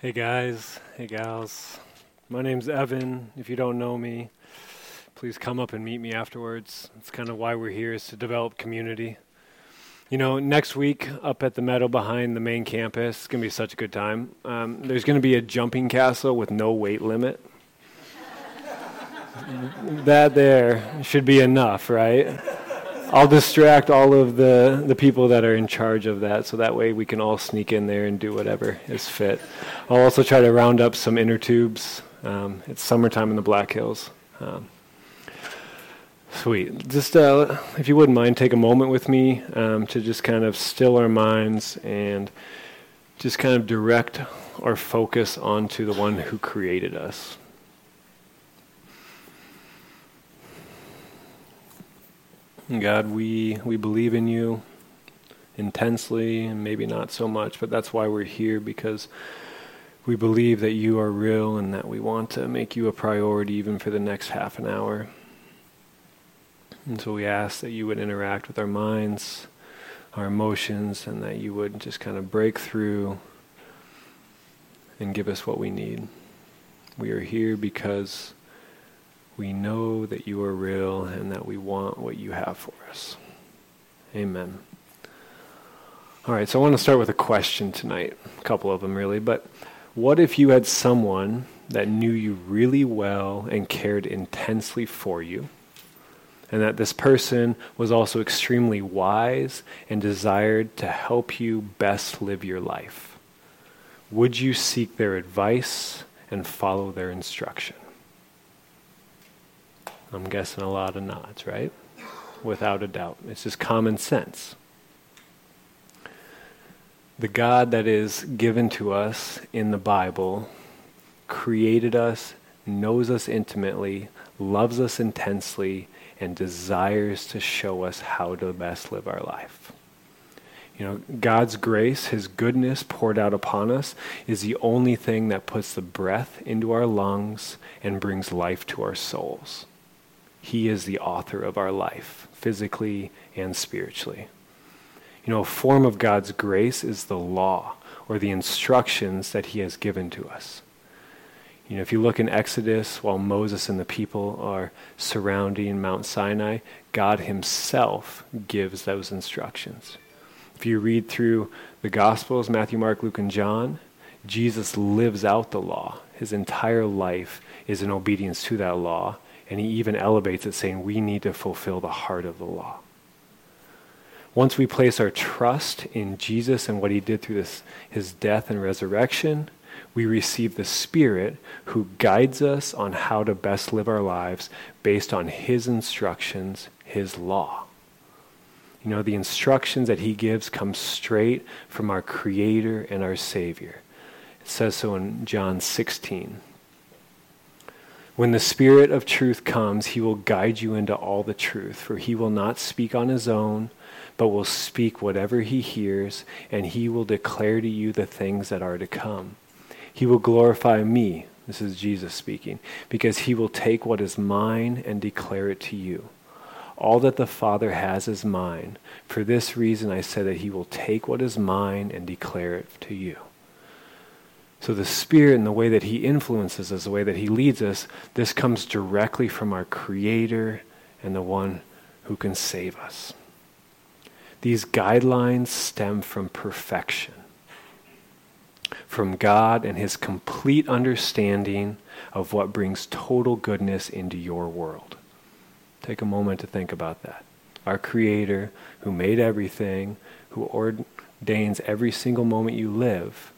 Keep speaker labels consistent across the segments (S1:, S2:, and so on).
S1: Hey guys, hey gals. My name's Evan. If you don't know me, please come up and meet me afterwards. It's kind of why we're here is to develop community. You know, next week up at the meadow behind the main campus, it's going to be such a good time. Um, there's going to be a jumping castle with no weight limit. that there should be enough, right? I'll distract all of the, the people that are in charge of that so that way we can all sneak in there and do whatever is fit. I'll also try to round up some inner tubes. Um, it's summertime in the Black Hills. Um, sweet. Just uh, if you wouldn't mind, take a moment with me um, to just kind of still our minds and just kind of direct our focus onto the one who created us. God, we, we believe in you intensely and maybe not so much, but that's why we're here because we believe that you are real and that we want to make you a priority even for the next half an hour. And so we ask that you would interact with our minds, our emotions, and that you would just kind of break through and give us what we need. We are here because we know that you are real and that we want what you have for us. Amen. All right, so I want to start with a question tonight, a couple of them really, but what if you had someone that knew you really well and cared intensely for you, and that this person was also extremely wise and desired to help you best live your life? Would you seek their advice and follow their instruction? I'm guessing a lot of nods, right? Without a doubt. It's just common sense. The God that is given to us in the Bible created us, knows us intimately, loves us intensely, and desires to show us how to best live our life. You know, God's grace, His goodness poured out upon us, is the only thing that puts the breath into our lungs and brings life to our souls. He is the author of our life, physically and spiritually. You know, a form of God's grace is the law or the instructions that He has given to us. You know, if you look in Exodus while Moses and the people are surrounding Mount Sinai, God Himself gives those instructions. If you read through the Gospels, Matthew, Mark, Luke, and John, Jesus lives out the law. His entire life is in obedience to that law and he even elevates it, saying we need to fulfill the heart of the law. Once we place our trust in Jesus and what he did through this, his death and resurrection, we receive the Spirit who guides us on how to best live our lives based on his instructions, his law. You know, the instructions that he gives come straight from our Creator and our Savior. It says so in John 16. When the Spirit of truth comes, he will guide you into all the truth, for he will not speak on his own, but will speak whatever he hears, and he will declare to you the things that are to come. He will glorify me, this is Jesus speaking, because he will take what is mine and declare it to you. All that the Father has is mine. For this reason I said that he will take what is mine and declare it to you. So the Spirit and the way that He influences us, the way that He leads us, this comes directly from our Creator and the one who can save us. These guidelines stem from perfection, from God and His complete understanding of what brings total goodness into your world. Take a moment to think about that. Our Creator, who made everything, who ordains every single moment you live,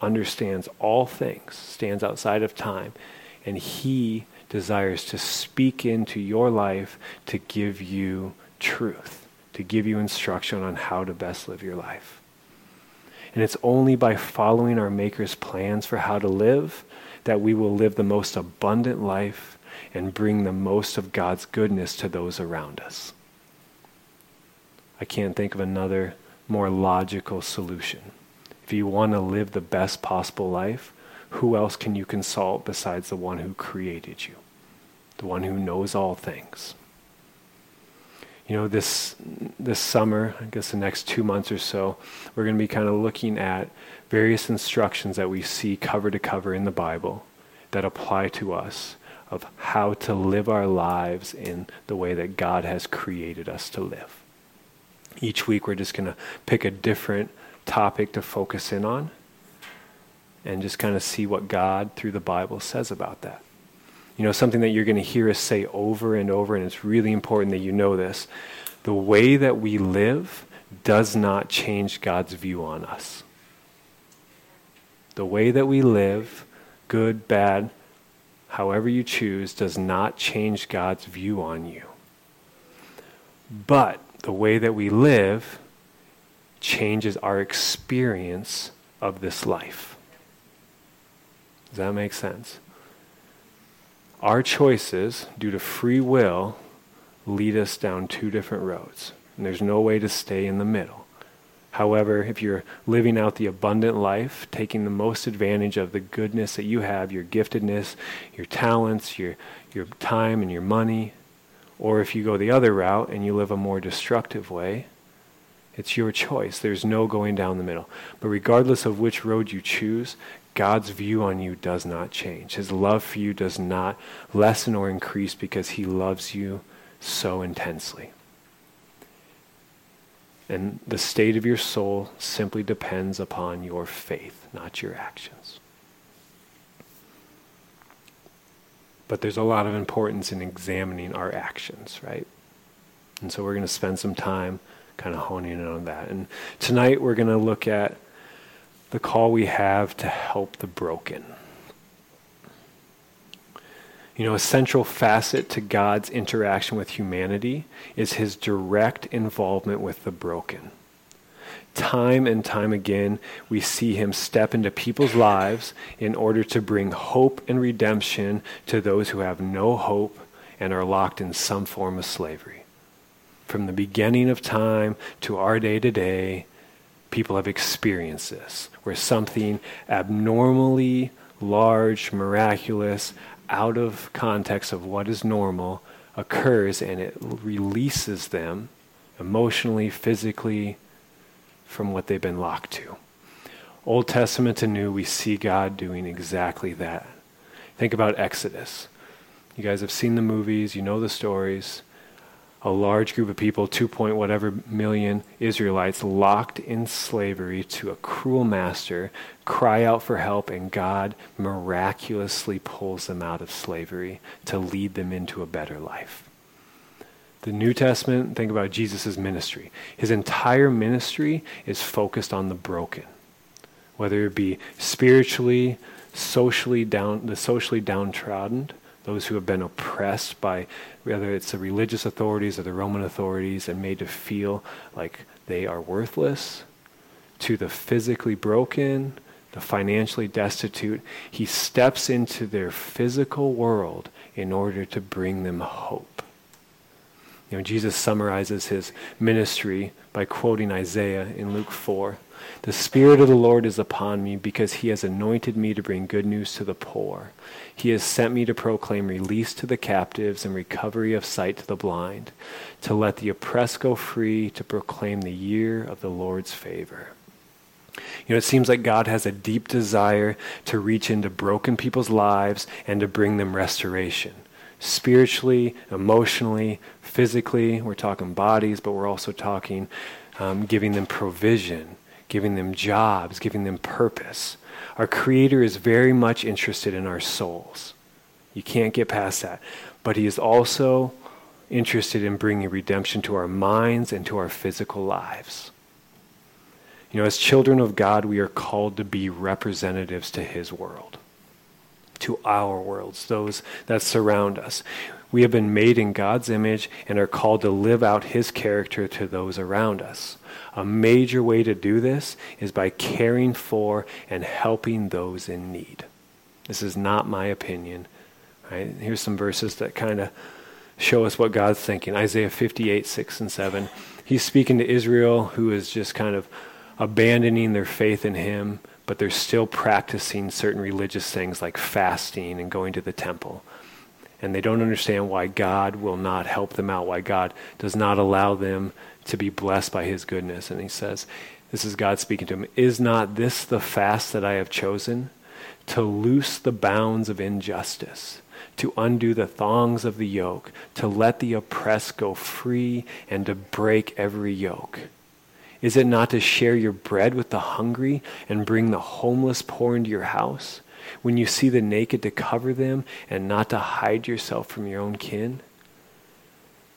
S1: understands all things, stands outside of time, and he desires to speak into your life to give you truth, to give you instruction on how to best live your life. And it's only by following our Maker's plans for how to live that we will live the most abundant life and bring the most of God's goodness to those around us. I can't think of another more logical solution. If you want to live the best possible life, who else can you consult besides the one who created you, the one who knows all things? You know, this this summer, I guess the next two months or so, we're going to be kind of looking at various instructions that we see cover to cover in the Bible that apply to us of how to live our lives in the way that God has created us to live. Each week, we're just going to pick a different topic to focus in on and just kind of see what God through the Bible says about that. You know, something that you're going to hear us say over and over, and it's really important that you know this. The way that we live does not change God's view on us. The way that we live, good, bad, however you choose, does not change God's view on you. But the way that we live changes our experience of this life. Does that make sense? Our choices, due to free will, lead us down two different roads. And there's no way to stay in the middle. However, if you're living out the abundant life, taking the most advantage of the goodness that you have, your giftedness, your talents, your, your time, and your money, or if you go the other route and you live a more destructive way, it's your choice. There's no going down the middle. But regardless of which road you choose, God's view on you does not change. His love for you does not lessen or increase because he loves you so intensely. And the state of your soul simply depends upon your faith, not your actions. But there's a lot of importance in examining our actions, right? And so we're going to spend some time kind of honing in on that. And tonight we're going to look at the call we have to help the broken. You know, a central facet to God's interaction with humanity is his direct involvement with the broken. Time and time again, we see him step into people's lives in order to bring hope and redemption to those who have no hope and are locked in some form of slavery. From the beginning of time to our day to day, people have experienced this, where something abnormally large, miraculous, out of context of what is normal occurs and it releases them emotionally, physically from what they've been locked to. Old Testament to New, we see God doing exactly that. Think about Exodus. You guys have seen the movies, you know the stories a large group of people, 2 point whatever million Israelites, locked in slavery to a cruel master, cry out for help, and God miraculously pulls them out of slavery to lead them into a better life. The New Testament, think about Jesus' ministry. His entire ministry is focused on the broken, whether it be spiritually, socially down, the socially downtrodden, those who have been oppressed by whether it's the religious authorities or the Roman authorities and made to feel like they are worthless, to the physically broken, the financially destitute. He steps into their physical world in order to bring them hope. You know, Jesus summarizes his ministry by quoting Isaiah in Luke 4. The Spirit of the Lord is upon me because he has anointed me to bring good news to the poor. He has sent me to proclaim release to the captives and recovery of sight to the blind, to let the oppressed go free, to proclaim the year of the Lord's favor. You know, it seems like God has a deep desire to reach into broken people's lives and to bring them restoration. Spiritually, emotionally, physically, we're talking bodies, but we're also talking um, giving them provision, giving them jobs, giving them purpose. Our Creator is very much interested in our souls. You can't get past that. But He is also interested in bringing redemption to our minds and to our physical lives. You know, as children of God, we are called to be representatives to His world, to our worlds, those that surround us. We have been made in God's image and are called to live out His character to those around us. A major way to do this is by caring for and helping those in need. This is not my opinion. Right? Here's some verses that kind of show us what God's thinking. Isaiah 58, 6 and 7. He's speaking to Israel who is just kind of abandoning their faith in him, but they're still practicing certain religious things like fasting and going to the temple. And they don't understand why God will not help them out, why God does not allow them to be blessed by his goodness. And he says, This is God speaking to him Is not this the fast that I have chosen? To loose the bounds of injustice, to undo the thongs of the yoke, to let the oppressed go free, and to break every yoke. Is it not to share your bread with the hungry and bring the homeless poor into your house? When you see the naked, to cover them and not to hide yourself from your own kin?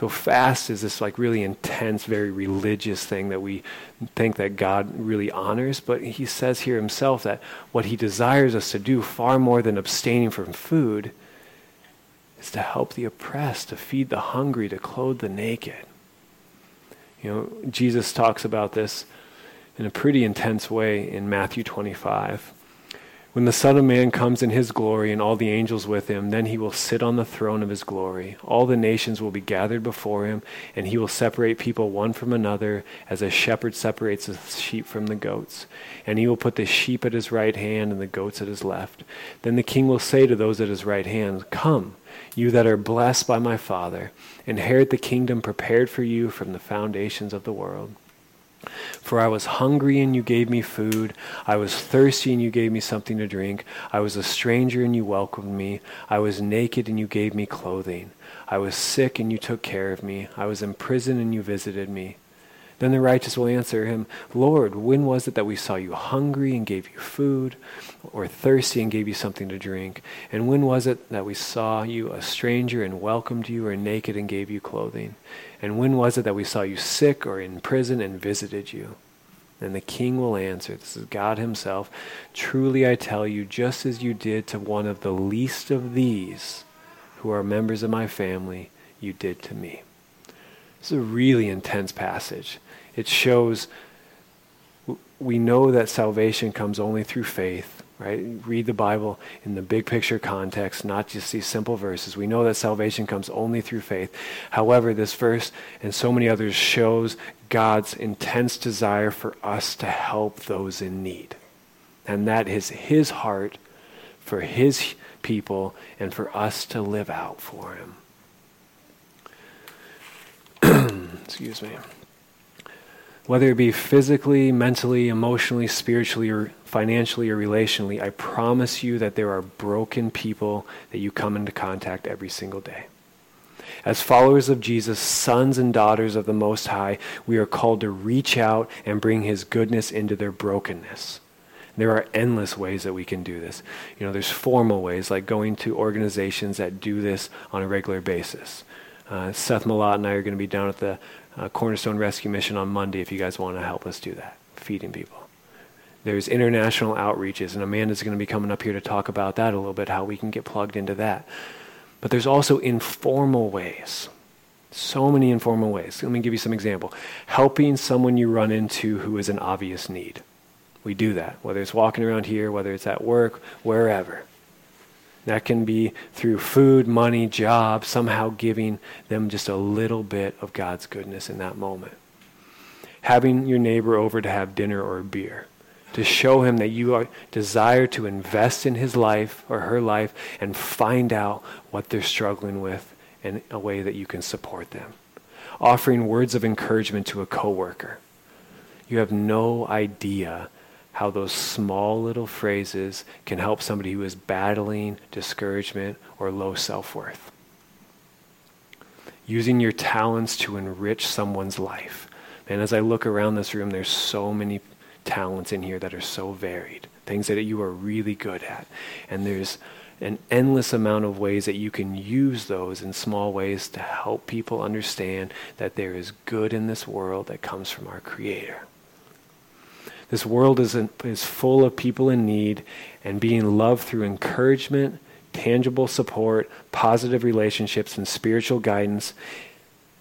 S1: So fast is this like really intense, very religious thing that we think that God really honors, but he says here himself that what he desires us to do far more than abstaining from food is to help the oppressed, to feed the hungry, to clothe the naked. You know, Jesus talks about this in a pretty intense way in Matthew 25. When the Son of Man comes in his glory and all the angels with him, then he will sit on the throne of his glory. All the nations will be gathered before him, and he will separate people one from another, as a shepherd separates the sheep from the goats. And he will put the sheep at his right hand and the goats at his left. Then the king will say to those at his right hand, Come, you that are blessed by my Father, inherit the kingdom prepared for you from the foundations of the world. For I was hungry and you gave me food. I was thirsty and you gave me something to drink. I was a stranger and you welcomed me. I was naked and you gave me clothing. I was sick and you took care of me. I was in prison and you visited me. Then the righteous will answer him, Lord, when was it that we saw you hungry and gave you food, or thirsty and gave you something to drink? And when was it that we saw you a stranger and welcomed you, or naked and gave you clothing? And when was it that we saw you sick or in prison and visited you? And the king will answer, This is God Himself. Truly I tell you, just as you did to one of the least of these who are members of my family, you did to me. This is a really intense passage. It shows we know that salvation comes only through faith, right? Read the Bible in the big picture context, not just these simple verses. We know that salvation comes only through faith. However, this verse and so many others shows God's intense desire for us to help those in need. And that is his heart for his people and for us to live out for him. Excuse me whether it be physically, mentally, emotionally, spiritually, or financially or relationally, I promise you that there are broken people that you come into contact every single day. As followers of Jesus, sons and daughters of the Most High, we are called to reach out and bring His goodness into their brokenness. There are endless ways that we can do this. You know, there's formal ways like going to organizations that do this on a regular basis. Uh, Seth Malott and I are going to be down at the uh, Cornerstone Rescue Mission on Monday if you guys want to help us do that, feeding people. There's international outreaches, and Amanda's going to be coming up here to talk about that a little bit, how we can get plugged into that. But there's also informal ways. So many informal ways. Let me give you some example. Helping someone you run into who is an obvious need. We do that, whether it's walking around here, whether it's at work, wherever. That can be through food, money, job, somehow giving them just a little bit of God's goodness in that moment. Having your neighbor over to have dinner or beer, to show him that you are, desire to invest in his life or her life and find out what they're struggling with in a way that you can support them. Offering words of encouragement to a coworker. You have no idea how those small little phrases can help somebody who is battling discouragement or low self worth. Using your talents to enrich someone's life. And as I look around this room, there's so many talents in here that are so varied, things that you are really good at. And there's an endless amount of ways that you can use those in small ways to help people understand that there is good in this world that comes from our Creator. This world is, in, is full of people in need, and being loved through encouragement, tangible support, positive relationships, and spiritual guidance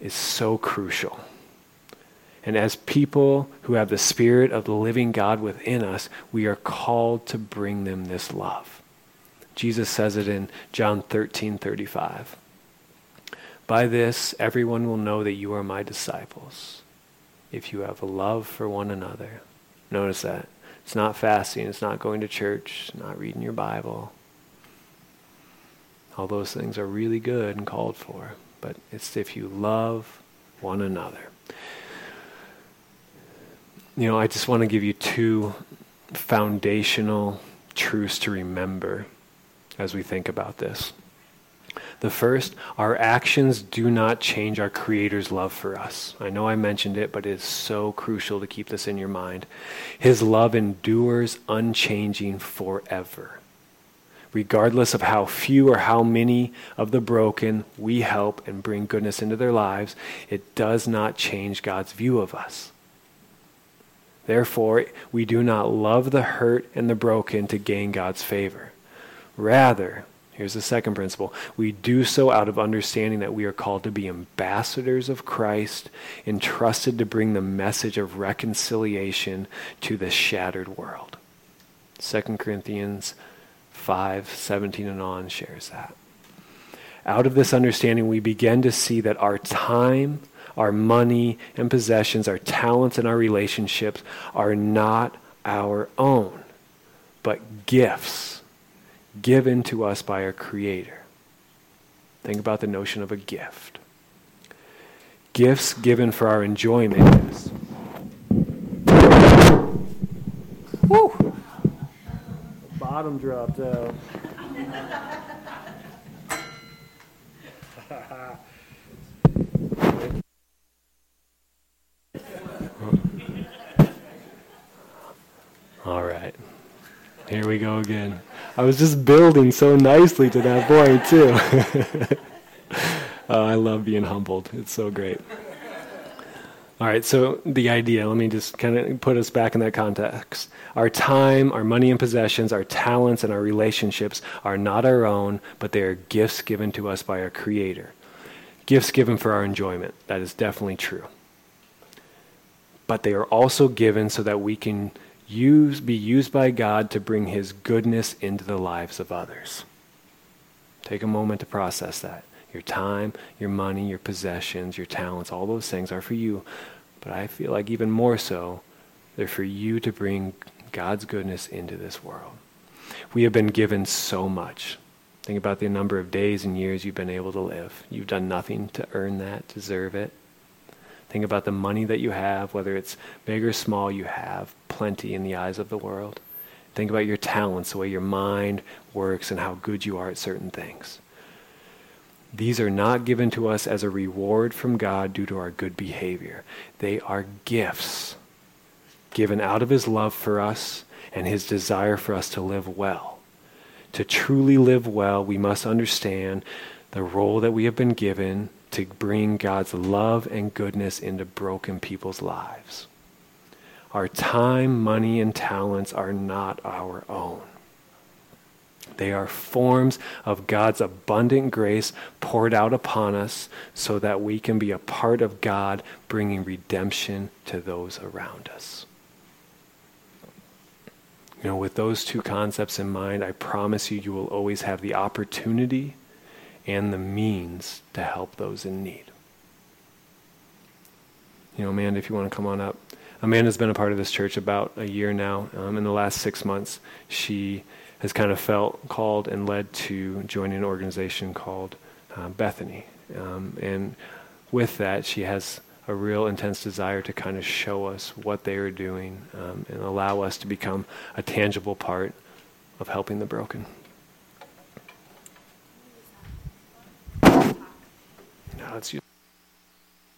S1: is so crucial. And as people who have the Spirit of the living God within us, we are called to bring them this love. Jesus says it in John 13 35. By this, everyone will know that you are my disciples, if you have a love for one another. Notice that. It's not fasting, it's not going to church, not reading your Bible. All those things are really good and called for, but it's if you love one another. You know, I just want to give you two foundational truths to remember as we think about this. The first, our actions do not change our Creator's love for us. I know I mentioned it, but it is so crucial to keep this in your mind. His love endures unchanging forever. Regardless of how few or how many of the broken we help and bring goodness into their lives, it does not change God's view of us. Therefore, we do not love the hurt and the broken to gain God's favor. Rather, Here's the second principle. We do so out of understanding that we are called to be ambassadors of Christ, entrusted to bring the message of reconciliation to the shattered world. 2 Corinthians 5 17 and on shares that. Out of this understanding, we begin to see that our time, our money and possessions, our talents and our relationships are not our own, but gifts given to us by our Creator. Think about the notion of a gift. Gifts given for our enjoyment. Woo! Bottom dropped out. All right. Here we go again. I was just building so nicely to that point, too. uh, I love being humbled. It's so great. All right, so the idea, let me just kind of put us back in that context. Our time, our money and possessions, our talents, and our relationships are not our own, but they are gifts given to us by our Creator. Gifts given for our enjoyment. That is definitely true. But they are also given so that we can use, be used by God to bring His goodness into the lives of others. Take a moment to process that. Your time, your money, your possessions, your talents, all those things are for you. But I feel like even more so, they're for you to bring God's goodness into this world. We have been given so much. Think about the number of days and years you've been able to live. You've done nothing to earn that, deserve it. Think about the money that you have, whether it's big or small, you have plenty in the eyes of the world. Think about your talents, the way your mind works, and how good you are at certain things. These are not given to us as a reward from God due to our good behavior. They are gifts given out of His love for us and His desire for us to live well. To truly live well, we must understand the role that we have been given to bring God's love and goodness into broken people's lives. Our time, money, and talents are not our own. They are forms of God's abundant grace poured out upon us so that we can be a part of God bringing redemption to those around us. You know, with those two concepts in mind, I promise you, you will always have the opportunity and the means to help those in need. You know, Amanda, if you want to come on up. Amanda's been a part of this church about a year now. Um, in the last six months, she has kind of felt called and led to join an organization called uh, Bethany. Um, and with that, she has a real intense desire to kind of show us what they are doing um, and allow us to become a tangible part of helping the broken. Let's use